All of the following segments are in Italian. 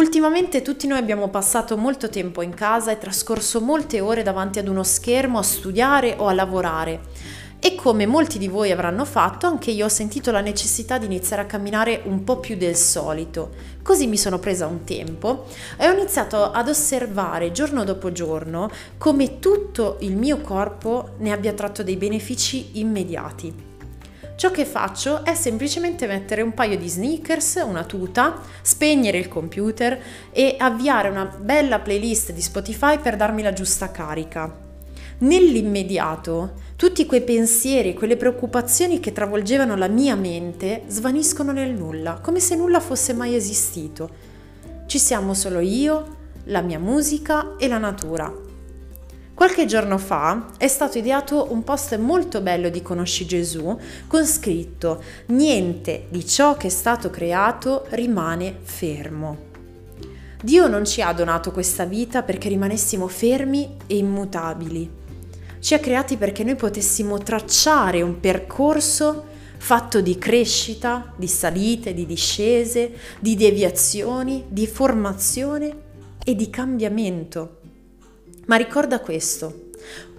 Ultimamente tutti noi abbiamo passato molto tempo in casa e trascorso molte ore davanti ad uno schermo a studiare o a lavorare. E come molti di voi avranno fatto, anche io ho sentito la necessità di iniziare a camminare un po' più del solito. Così mi sono presa un tempo e ho iniziato ad osservare giorno dopo giorno come tutto il mio corpo ne abbia tratto dei benefici immediati. Ciò che faccio è semplicemente mettere un paio di sneakers, una tuta, spegnere il computer e avviare una bella playlist di Spotify per darmi la giusta carica. Nell'immediato, tutti quei pensieri, quelle preoccupazioni che travolgevano la mia mente svaniscono nel nulla, come se nulla fosse mai esistito. Ci siamo solo io, la mia musica e la natura. Qualche giorno fa è stato ideato un post molto bello di Conosci Gesù con scritto Niente di ciò che è stato creato rimane fermo. Dio non ci ha donato questa vita perché rimanessimo fermi e immutabili. Ci ha creati perché noi potessimo tracciare un percorso fatto di crescita, di salite, di discese, di deviazioni, di formazione e di cambiamento. Ma ricorda questo,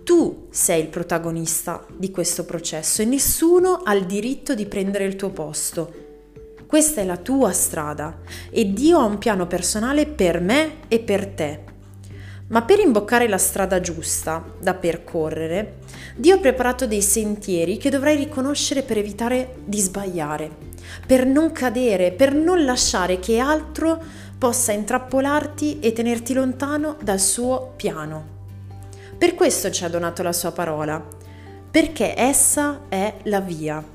tu sei il protagonista di questo processo e nessuno ha il diritto di prendere il tuo posto. Questa è la tua strada e Dio ha un piano personale per me e per te. Ma per imboccare la strada giusta da percorrere, Dio ha preparato dei sentieri che dovrai riconoscere per evitare di sbagliare, per non cadere, per non lasciare che altro possa intrappolarti e tenerti lontano dal suo piano. Per questo ci ha donato la sua parola, perché essa è la via.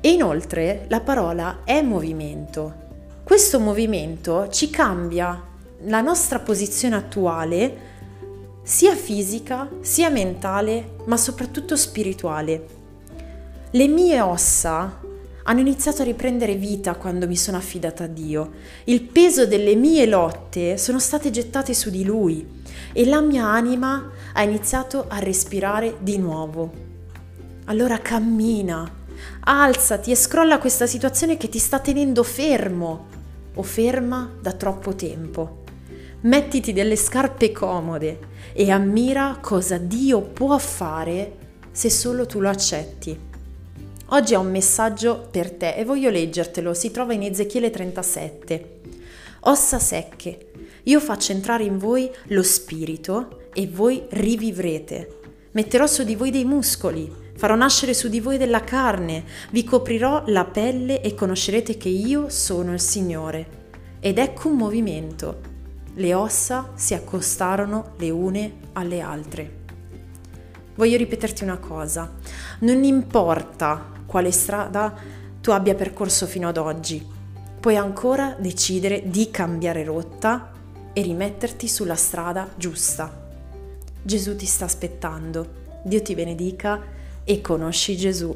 E inoltre la parola è movimento. Questo movimento ci cambia la nostra posizione attuale, sia fisica, sia mentale, ma soprattutto spirituale. Le mie ossa hanno iniziato a riprendere vita quando mi sono affidata a Dio. Il peso delle mie lotte sono state gettate su di Lui e la mia anima ha iniziato a respirare di nuovo. Allora cammina, alzati e scrolla questa situazione che ti sta tenendo fermo o ferma da troppo tempo. Mettiti delle scarpe comode e ammira cosa Dio può fare se solo tu lo accetti. Oggi ho un messaggio per te e voglio leggertelo, si trova in Ezechiele 37. Ossa secche, io faccio entrare in voi lo spirito e voi rivivrete. Metterò su di voi dei muscoli, farò nascere su di voi della carne, vi coprirò la pelle e conoscerete che io sono il Signore. Ed ecco un movimento. Le ossa si accostarono le une alle altre. Voglio ripeterti una cosa, non importa quale strada tu abbia percorso fino ad oggi. Puoi ancora decidere di cambiare rotta e rimetterti sulla strada giusta. Gesù ti sta aspettando. Dio ti benedica e conosci Gesù.